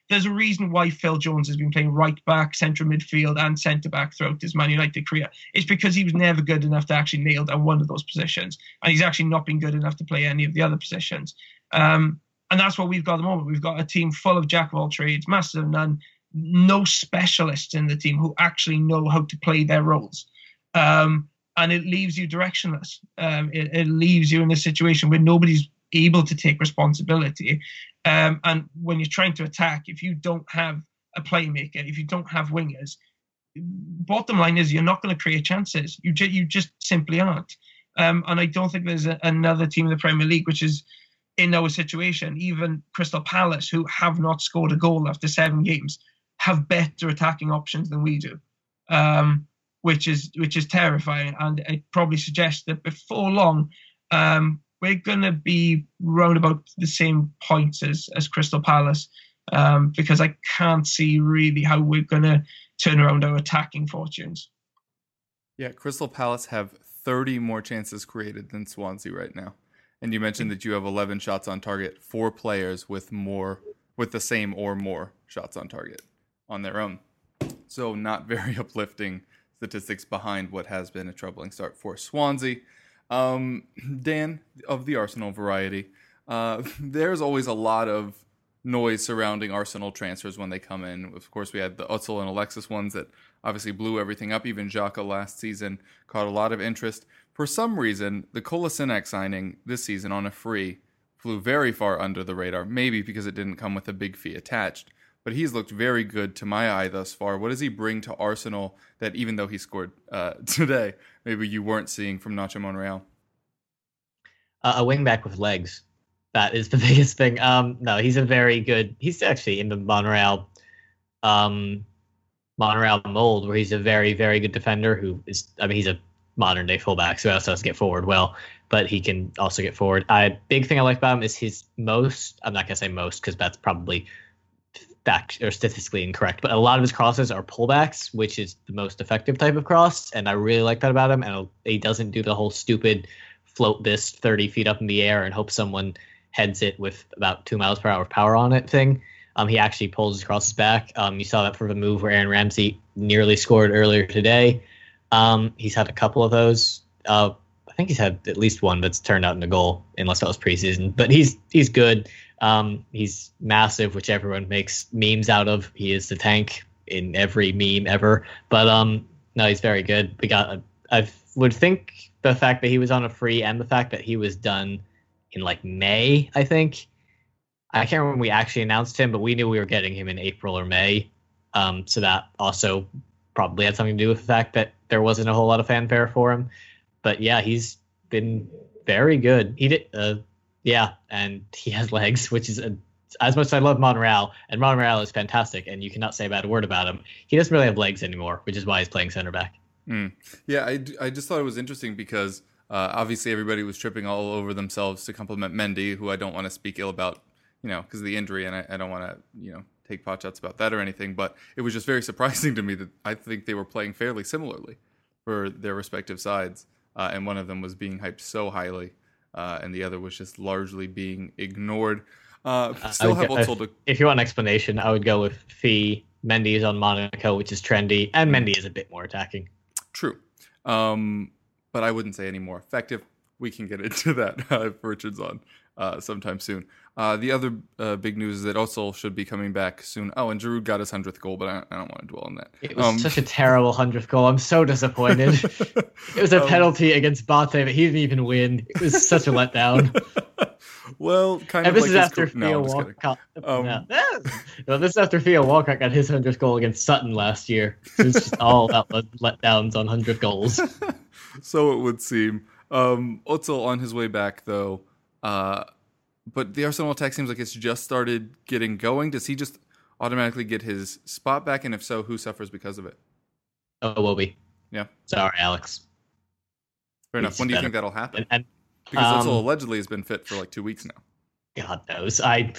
there's a reason why Phil Jones has been playing right back, central midfield, and centre back throughout his Man United career. It's because he was never good enough to actually nail down one of those positions, and he's actually not been good enough to play any of the other positions. Um, and that's what we've got at the moment. We've got a team full of jack of all trades, master of none, no specialists in the team who actually know how to play their roles. Um, and it leaves you directionless. Um, it, it leaves you in a situation where nobody's able to take responsibility. Um, and when you're trying to attack, if you don't have a playmaker, if you don't have wingers, bottom line is you're not going to create chances. You ju- you just simply aren't. Um, and I don't think there's a, another team in the Premier League which is in our situation. Even Crystal Palace, who have not scored a goal after seven games, have better attacking options than we do. Um, which is which is terrifying, and it probably suggests that before long, um, we're going to be round about the same points as as Crystal Palace, um, because I can't see really how we're going to turn around our attacking fortunes. Yeah, Crystal Palace have 30 more chances created than Swansea right now. And you mentioned that you have 11 shots on target, four players with more with the same or more shots on target on their own. So not very uplifting statistics behind what has been a troubling start for Swansea. Um, Dan of the Arsenal variety, uh, there's always a lot of noise surrounding Arsenal transfers when they come in. Of course, we had the Özil and Alexis ones that obviously blew everything up. Even Xhaka last season caught a lot of interest. For some reason, the Kolasinac signing this season on a free flew very far under the radar, maybe because it didn't come with a big fee attached. But he's looked very good to my eye thus far. What does he bring to Arsenal that even though he scored uh, today, maybe you weren't seeing from Nacho Monreal? Uh, a wingback with legs. That is the biggest thing. Um, no, he's a very good. He's actually in the Monreal, um, Monreal mold where he's a very, very good defender. Who is, I mean, he's a modern day fullback, so he also has to get forward well, but he can also get forward. I big thing I like about him is his most. I'm not gonna say most because that's probably back or statistically incorrect, but a lot of his crosses are pullbacks, which is the most effective type of cross, and I really like that about him. And he doesn't do the whole stupid float this 30 feet up in the air and hope someone heads it with about two miles per hour of power on it thing. Um, he actually pulls his crosses back. Um, you saw that for the move where Aaron Ramsey nearly scored earlier today. Um, he's had a couple of those. Uh, I think he's had at least one that's turned out in a goal, unless that was preseason. But he's he's good. Um, he's massive, which everyone makes memes out of. He is the tank in every meme ever. But um, no, he's very good. We got. I would think the fact that he was on a free and the fact that he was done in like May, I think. I can't remember when we actually announced him, but we knew we were getting him in April or May. Um, so that also probably had something to do with the fact that there wasn't a whole lot of fanfare for him. But yeah, he's been very good. He did, uh, yeah, and he has legs, which is a, as much as I love Monreal, and Monreal is fantastic, and you cannot say a bad word about him. He doesn't really have legs anymore, which is why he's playing center back. Mm. Yeah, I, I just thought it was interesting because uh, obviously everybody was tripping all over themselves to compliment Mendy, who I don't want to speak ill about, you know, because of the injury, and I, I don't want to, you know, take pot shots about that or anything. But it was just very surprising to me that I think they were playing fairly similarly for their respective sides, uh, and one of them was being hyped so highly, uh, and the other was just largely being ignored. Uh, still have go, to if you want an explanation, I would go with Fee. Mendy is on Monaco, which is trendy, and Mendy is a bit more attacking. True. Um, but I wouldn't say any more effective. We can get into that uh, if Richard's on uh, sometime soon. Uh, the other uh, big news is that Ozil should be coming back soon. Oh, and Giroud got his hundredth goal, but I, I, don't want to dwell on that. It was um, such a terrible hundredth goal. I'm so disappointed. it was a um, penalty against BATE, but he didn't even win. It was such a letdown. well, kind and of. This like is after co- Theo no, Walcott. Um, no. no, this is after Theo Walcott got his hundredth goal against Sutton last year. It's just all about letdowns on hundred goals. so it would seem. Um, Ozil on his way back though. Uh, but the Arsenal attack seems like it's just started getting going. Does he just automatically get his spot back? And if so, who suffers because of it? Oh, Iwobi. Yeah. Sorry, Alex. Fair enough. He's when do you think that'll happen? And, because um, Ozil allegedly has been fit for like two weeks now. God knows. I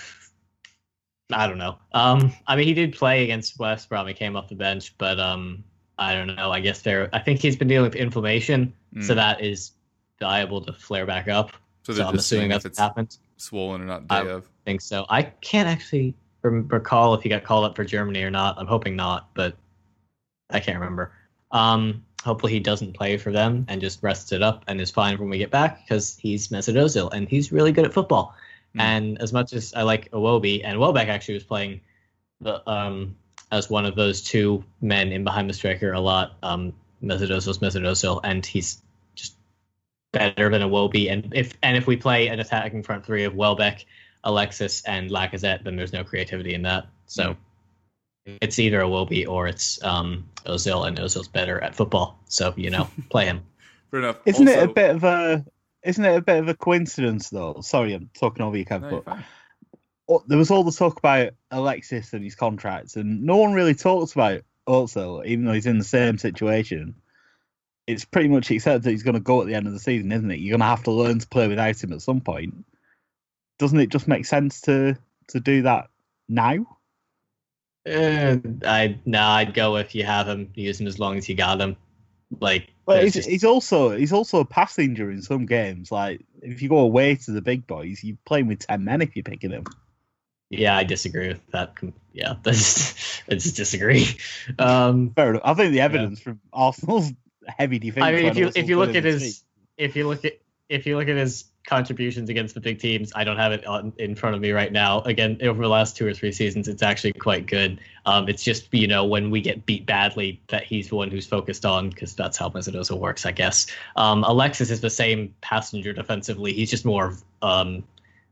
I don't know. Um, I mean, he did play against West Brom. He came off the bench, but um, I don't know. I guess there. I think he's been dealing with inflammation, so Mm. that is liable to flare back up. So So, I'm assuming that's what happened. Swollen or not day I- of. think so. I can't actually recall if he got called up for Germany or not. I'm hoping not, but I can't remember. Um, hopefully he doesn't play for them and just rests it up and is fine when we get back because he's Mesut Ozil and he's really good at football. Mm. And as much as I like Iwobi, and Welbeck actually was playing the um as one of those two men in behind the striker a lot. Um, Mesut Ozil's Mesut Ozil, and he's better than Iwobi. And if and if we play an attacking front three of Welbeck, Alexis, and Lacazette, then there's no creativity in that. So it's either Iwobi or it's um, Ozil, and Ozil's better at football. So you know, play him. Fair enough. Isn't it a bit of a isn't it a bit of a coincidence though? Sorry, I'm talking over you, Kev, No, but oh, there was all the talk about Alexis and his contracts, and no one really talks about Ozil, even though he's in the same situation. It's pretty much accepted that he's going to go at the end of the season, isn't it? You're going to have to learn to play without him at some point. Doesn't it just make sense to to do that now? Uh, I no, I'd go if you have him, use him as long as you got him. Like, But he's, just- he's also he's also a passenger in some games. Like if you go away to the big boys, you're playing with ten men if you're picking him. yeah, I disagree with that. Yeah, that's I just disagree. Um, Fair enough. I think the evidence from Arsenal's heavy defense. I mean, if you if you look at his if you look at if you look at his contributions against the big teams, I don't have it on, in front of me right now. Again, over the last two or three seasons, it's actually quite good. Um, it's just you know when we get beat badly that he's the one who's focused on because that's how Mazzodosa works, I guess. Um, Alexis is the same passenger defensively. He's just more um,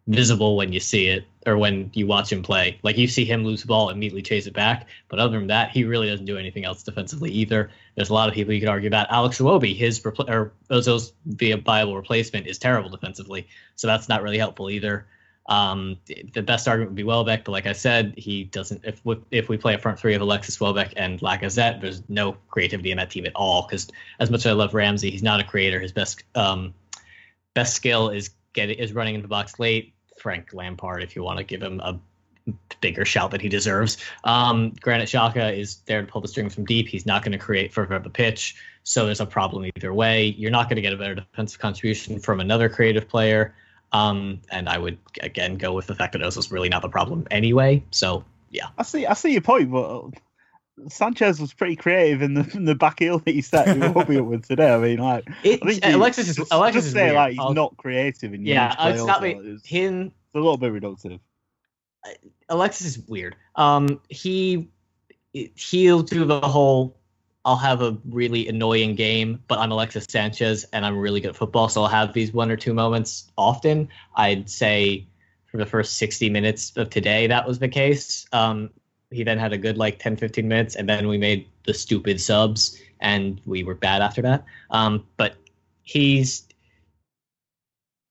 visible when you see it or when you watch him play. Like you see him lose the ball, immediately chase it back. But other than that, he really doesn't do anything else defensively either. There's a lot of people you could argue about. Alex Iwobi, his repl- or Ozil's the viable replacement, is terrible defensively. So that's not really helpful either. Um, the best argument would be Welbeck, but like I said, he doesn't. If we, if we play a front three of Alexis Welbeck and Lacazette, there's no creativity in that team at all. Because as much as I love Ramsey, he's not a creator. His best um, best skill is getting is running in the box late, Frank Lampard if you want to give him a bigger shout that he deserves. Um, Granit Xhaka is there to pull the strings from deep. He's not going to create further up the pitch, so there's a problem either way. You're not going to get a better defensive contribution from another creative player. Um, and I would again go with the fact that Ozil's really not the problem anyway. So yeah, I see. I see your point, but Sanchez was pretty creative in the in the back heel that he set Iwobi up with today. I mean, like it, I think he- Alexis is just- Alexis just is say weird. like he's I'll- not creative in yeah, huge uh, it's play not me- him. it's a little bit reductive. Alexis is weird. Um, he he'll do the whole. I'll have a really annoying game, but I'm Alexis Sanchez and I'm really good at football, so I'll have these one or two moments often. I'd say for the first 60 minutes of today, that was the case. Um, he then had a good like 10, 15 minutes, and then we made the stupid subs, and we were bad after that. Um, but he's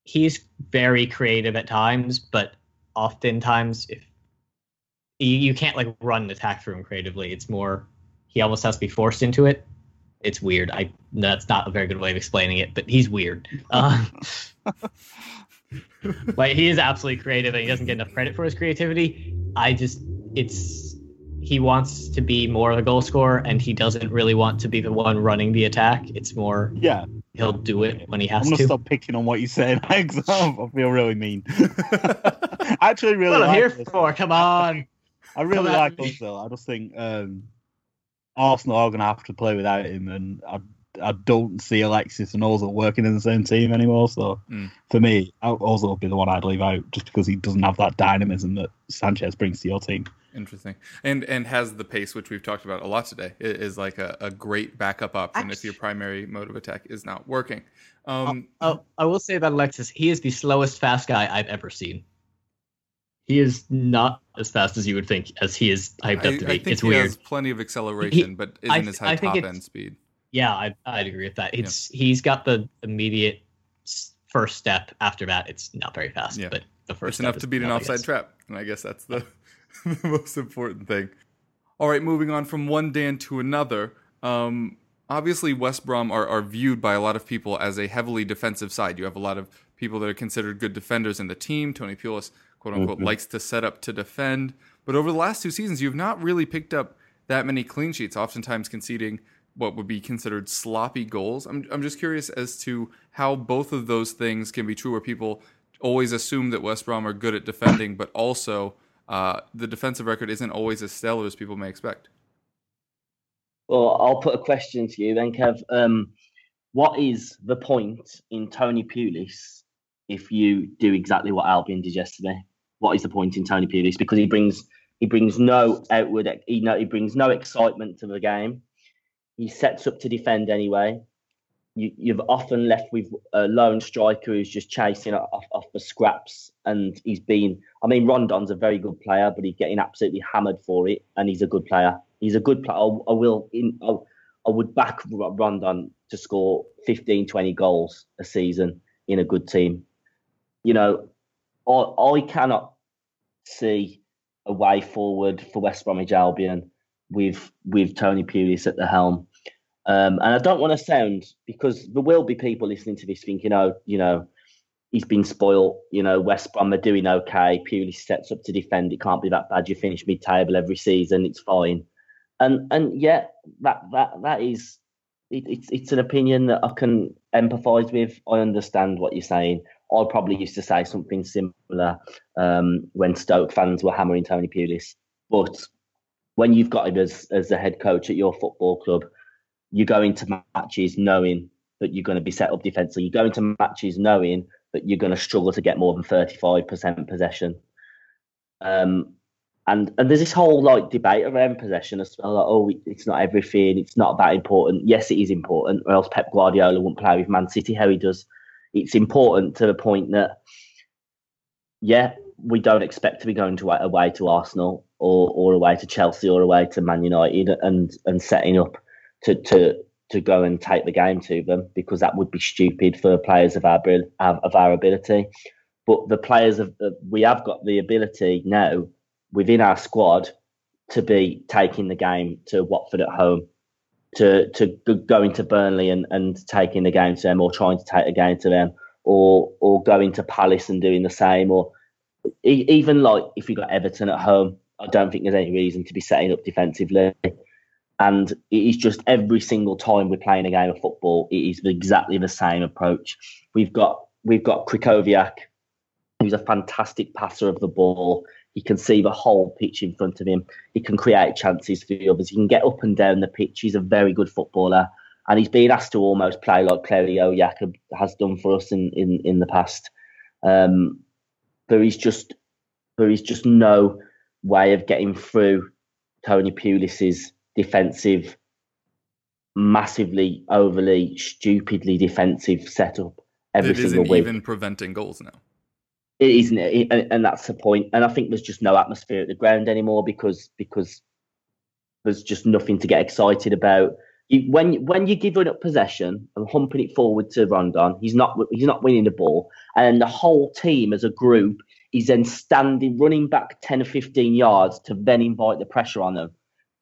he's very creative at times, but oftentimes if you, you can't like run an attack through him creatively, it's more he almost has to be forced into it. It's weird. I that's not a very good way of explaining it, but he's weird. Uh, like he is absolutely creative and he doesn't get enough credit for his creativity. I just it's he wants to be more of a goal scorer and he doesn't really want to be the one running the attack. It's more Yeah, he'll do it when he has to. I'm gonna to. stop picking on what you're saying. I feel really mean. I actually really what I'm here this. for. Come on. I really Come like me. Ozil. I just think um, Arsenal are going to have to play without him, and I, I don't see Alexis and Ozil working in the same team anymore. So Mm. for me, Ozil would be the one I'd leave out just because he doesn't have that dynamism that Sanchez brings to your team. Interesting, and and has the pace, which we've talked about a lot today, i- is like a, a great backup option if your primary mode of attack is not working. Um, Oh, I will say about Alexis, he is the slowest fast guy I've ever seen. He is not as fast as you would think, as he is hyped I, up to be. I be. think It's he weird. has plenty of acceleration, but isn't I- as high I top end speed. Yeah, I, I'd agree with that. It's he's got the immediate first step. After that, it's not very fast, Yeah. but the first It's enough to beat an offside trap, and I guess that's the, the most important thing. All right, moving on from one Dan to another. Um, obviously, West Brom are, are viewed by a lot of people as a heavily defensive side. You have a lot of people that are considered good defenders in the team. Tony Pulis, quote unquote, likes to set up to defend. But over the last two seasons, you've not really picked up that many clean sheets, oftentimes conceding what would be considered sloppy goals. I'm, I'm just curious as to how both of those things can be true, where people always assume that West Brom are good at defending, but also uh, the defensive record isn't always as stellar as people may expect. Well, I'll put a question to you then, Kev. Um, what is the point in Tony Pulis if you do exactly what Albion did yesterday? What is the point in Tony Pulis? Because he brings he brings no outward he no, he brings no excitement to the game. He sets up to defend anyway. You, you've often left with a lone striker who's just chasing off, off the scraps, and he's been. I mean, Rondon's a very good player, but he's getting absolutely hammered for it, and he's a good player. He's a good player. I, I will. In, I, I would back Rondon to score 15, 20 goals a season in a good team. You know, I, I cannot see a way forward for West Bromwich Albion with with Tony Pulis at the helm. Um, and I don't want to sound because there will be people listening to this thinking, oh, you know, he's been spoiled. You know, West Brom are doing okay. Pulis sets up to defend. It can't be that bad. You finish mid-table every season. It's fine. And and yeah, that that that is it, it's it's an opinion that I can empathise with. I understand what you're saying. I probably used to say something similar um, when Stoke fans were hammering Tony Pulis. But when you've got him as as the head coach at your football club, you go into matches knowing that you're going to be set up defensively. You go into matches knowing that you're going to struggle to get more than 35% possession. Um, and and there's this whole like debate around possession as well. Like, oh, it's not everything. It's not that important. Yes, it is important, or else Pep Guardiola wouldn't play with Man City how he does. It's important to the point that, yeah, we don't expect to be going to away to Arsenal or or away to Chelsea or away to Man United and and setting up to to to go and take the game to them because that would be stupid for players of our of our ability. But the players of we have got the ability now within our squad to be taking the game to Watford at home, to to going to Burnley and, and taking the game to them, or trying to take the game to them, or or going to Palace and doing the same, or even like if you got Everton at home, I don't think there's any reason to be setting up defensively. And it is just every single time we're playing a game of football, it is exactly the same approach. We've got we've got Krychowiak, who's a fantastic passer of the ball. He can see the whole pitch in front of him. He can create chances for the others. He can get up and down the pitch. He's a very good footballer. And he's been asked to almost play like Krychowiak has done for us in, in, in the past. Um, there is just there is just no way of getting through Tony Pulis's defensive, massively, overly, stupidly defensive setup every it single isn't week. even preventing goals now. It isn't it, and, and that's the point. And I think there's just no atmosphere at the ground anymore because because there's just nothing to get excited about. You, when when you're giving up possession and humping it forward to Rondon, he's not he's not winning the ball, and the whole team as a group is then standing, running back ten or fifteen yards to then invite the pressure on them.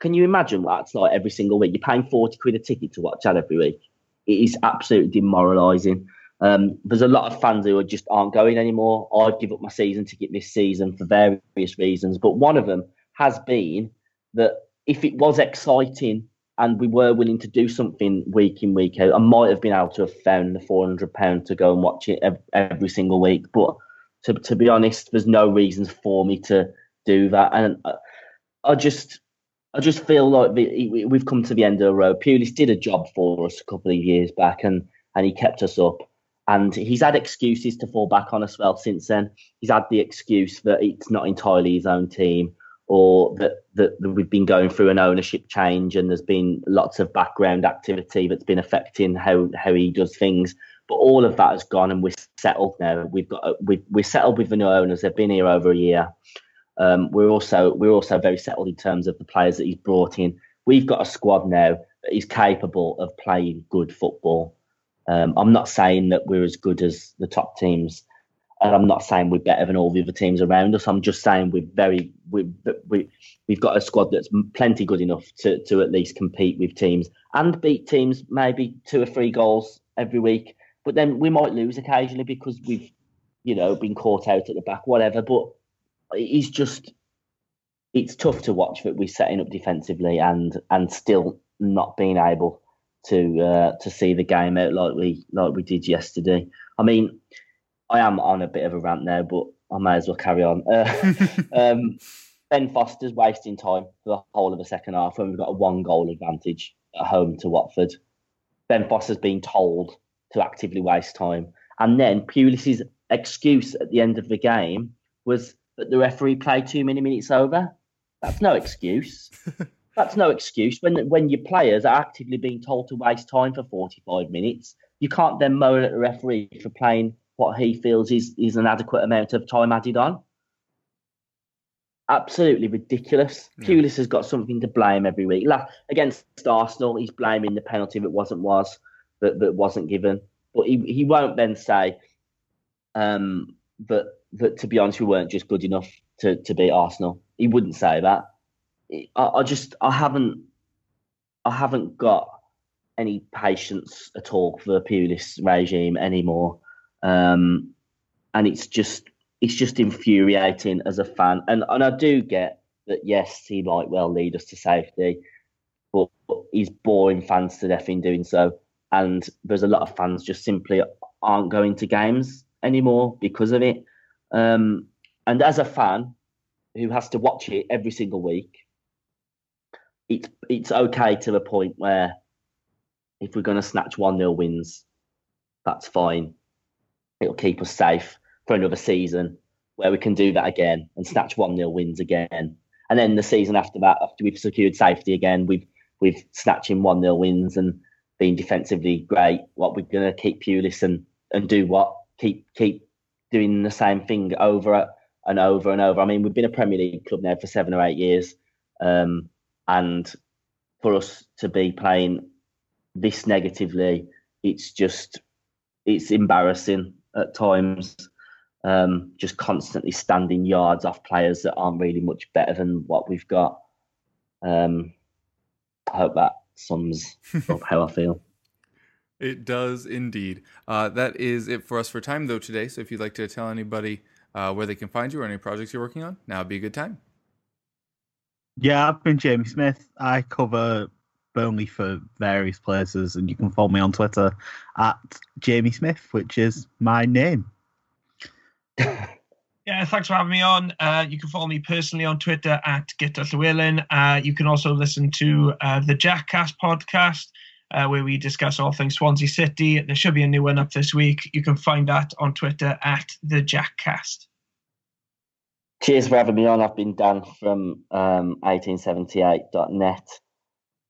Can you imagine what that's like every single week? You're paying forty quid a ticket to watch that every week. It is absolutely demoralising. Um, there's a lot of fans who are just aren't going anymore. I'd give up my season ticket this season for various reasons, but one of them has been that if it was exciting and we were willing to do something week in week out, I might have been able to have found the four hundred pound to go and watch it every, single week. But to to be honest, there's no reasons for me to do that, and I, I just I just feel like we've come to the end of the road. Pulis did a job for us a couple of years back, and and he kept us up and he's had excuses to fall back on as well since then. He's had the excuse that it's not entirely his own team, or that, that, that we've been going through an ownership change and there's been lots of background activity that's been affecting how how he does things. But all of that has gone, and we're settled now. We've got we we're settled with the new owners. They've been here over a year. Um, we're also we're also very settled in terms of the players that he's brought in. We've got a squad now that is capable of playing good football. Um, I'm not saying that we're as good as the top teams, and I'm not saying we're better than all the other teams around us. I'm just saying we're very we we we've got a squad that's plenty good enough to to at least compete with teams and beat teams maybe two or three goals every week. But then we might lose occasionally because we've you know been caught out at the back, whatever. But it's just it's tough to watch that we're setting up defensively and and still not being able to uh, to see the game out like we like we did yesterday. I mean, I am on a bit of a rant there, but I may as well carry on. Uh, um, ben Foster's wasting time for the whole of the second half when we've got a one goal advantage at home to Watford. Ben Foster's been told to actively waste time, and then Pulis's excuse at the end of the game was that the referee played too many minutes over. That's no excuse. That's no excuse when when your players are actively being told to waste time for 45 minutes. You can't then moan at the referee for playing what he feels is is an adequate amount of time added on. Absolutely ridiculous. Yeah. Pulis has got something to blame every week. Like, against Arsenal, he's blaming the penalty that wasn't was that, that wasn't given. But he, he won't then say um, that that to be honest, we weren't just good enough to, to beat Arsenal. He wouldn't say that. I, I just I haven't I haven't got any patience at all for the Pulis regime anymore, um, and it's just it's just infuriating as a fan. And and I do get that yes, he might well lead us to safety, but he's boring fans to death in doing so. And there's a lot of fans just simply aren't going to games anymore because of it. Um, and as a fan who has to watch it every single week, it's it's okay to the point where if we're going to snatch 1 0 wins, that's fine. It'll keep us safe for another season where we can do that again and snatch 1 0 wins again. And then the season after that, after we've secured safety again, we've we've snatching 1 0 wins and being defensively great. What we're going to keep Pulis and, and do what? Keep keep doing the same thing over and over and over. I mean, we've been a Premier League club now for seven or eight years. Um, and for us to be playing this negatively, it's just it's embarrassing at times. Um, just constantly standing yards off players that aren't really much better than what we've got. Um, I hope that sums up how I feel. It does indeed. Uh, that is it for us for time, though, today. So if you'd like to tell anybody uh, where they can find you or any projects you're working on, now would be a good time. Yeah, I've been Jamie Smith. I cover Burnley for various places, and you can follow me on Twitter at Jamie Smith, which is my name. Yeah, thanks for having me on. Uh, you can follow me personally on Twitter at Gitter Llewellyn. Uh, you can also listen to uh, the Jackcast podcast, uh, where we discuss all things Swansea City. There should be a new one up this week. You can find that on Twitter at the Jackcast. Cheers for having me on. I've been Dan from um, 1878.net.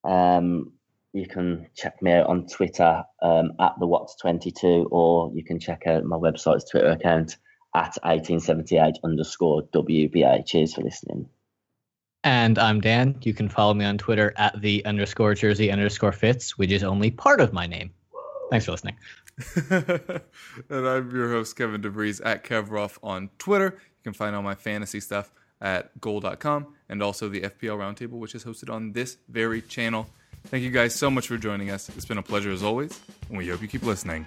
Um, you can check me out on Twitter um, at the Watts22, or you can check out my website's Twitter account at 1878 underscore WBA. Cheers for listening. And I'm Dan. You can follow me on Twitter at the underscore jersey underscore fits, which is only part of my name. Thanks for listening. and I'm your host, Kevin DeVries at KevRoff on Twitter. You can find all my fantasy stuff at goal.com and also the FPL Roundtable, which is hosted on this very channel. Thank you guys so much for joining us. It's been a pleasure as always, and we hope you keep listening.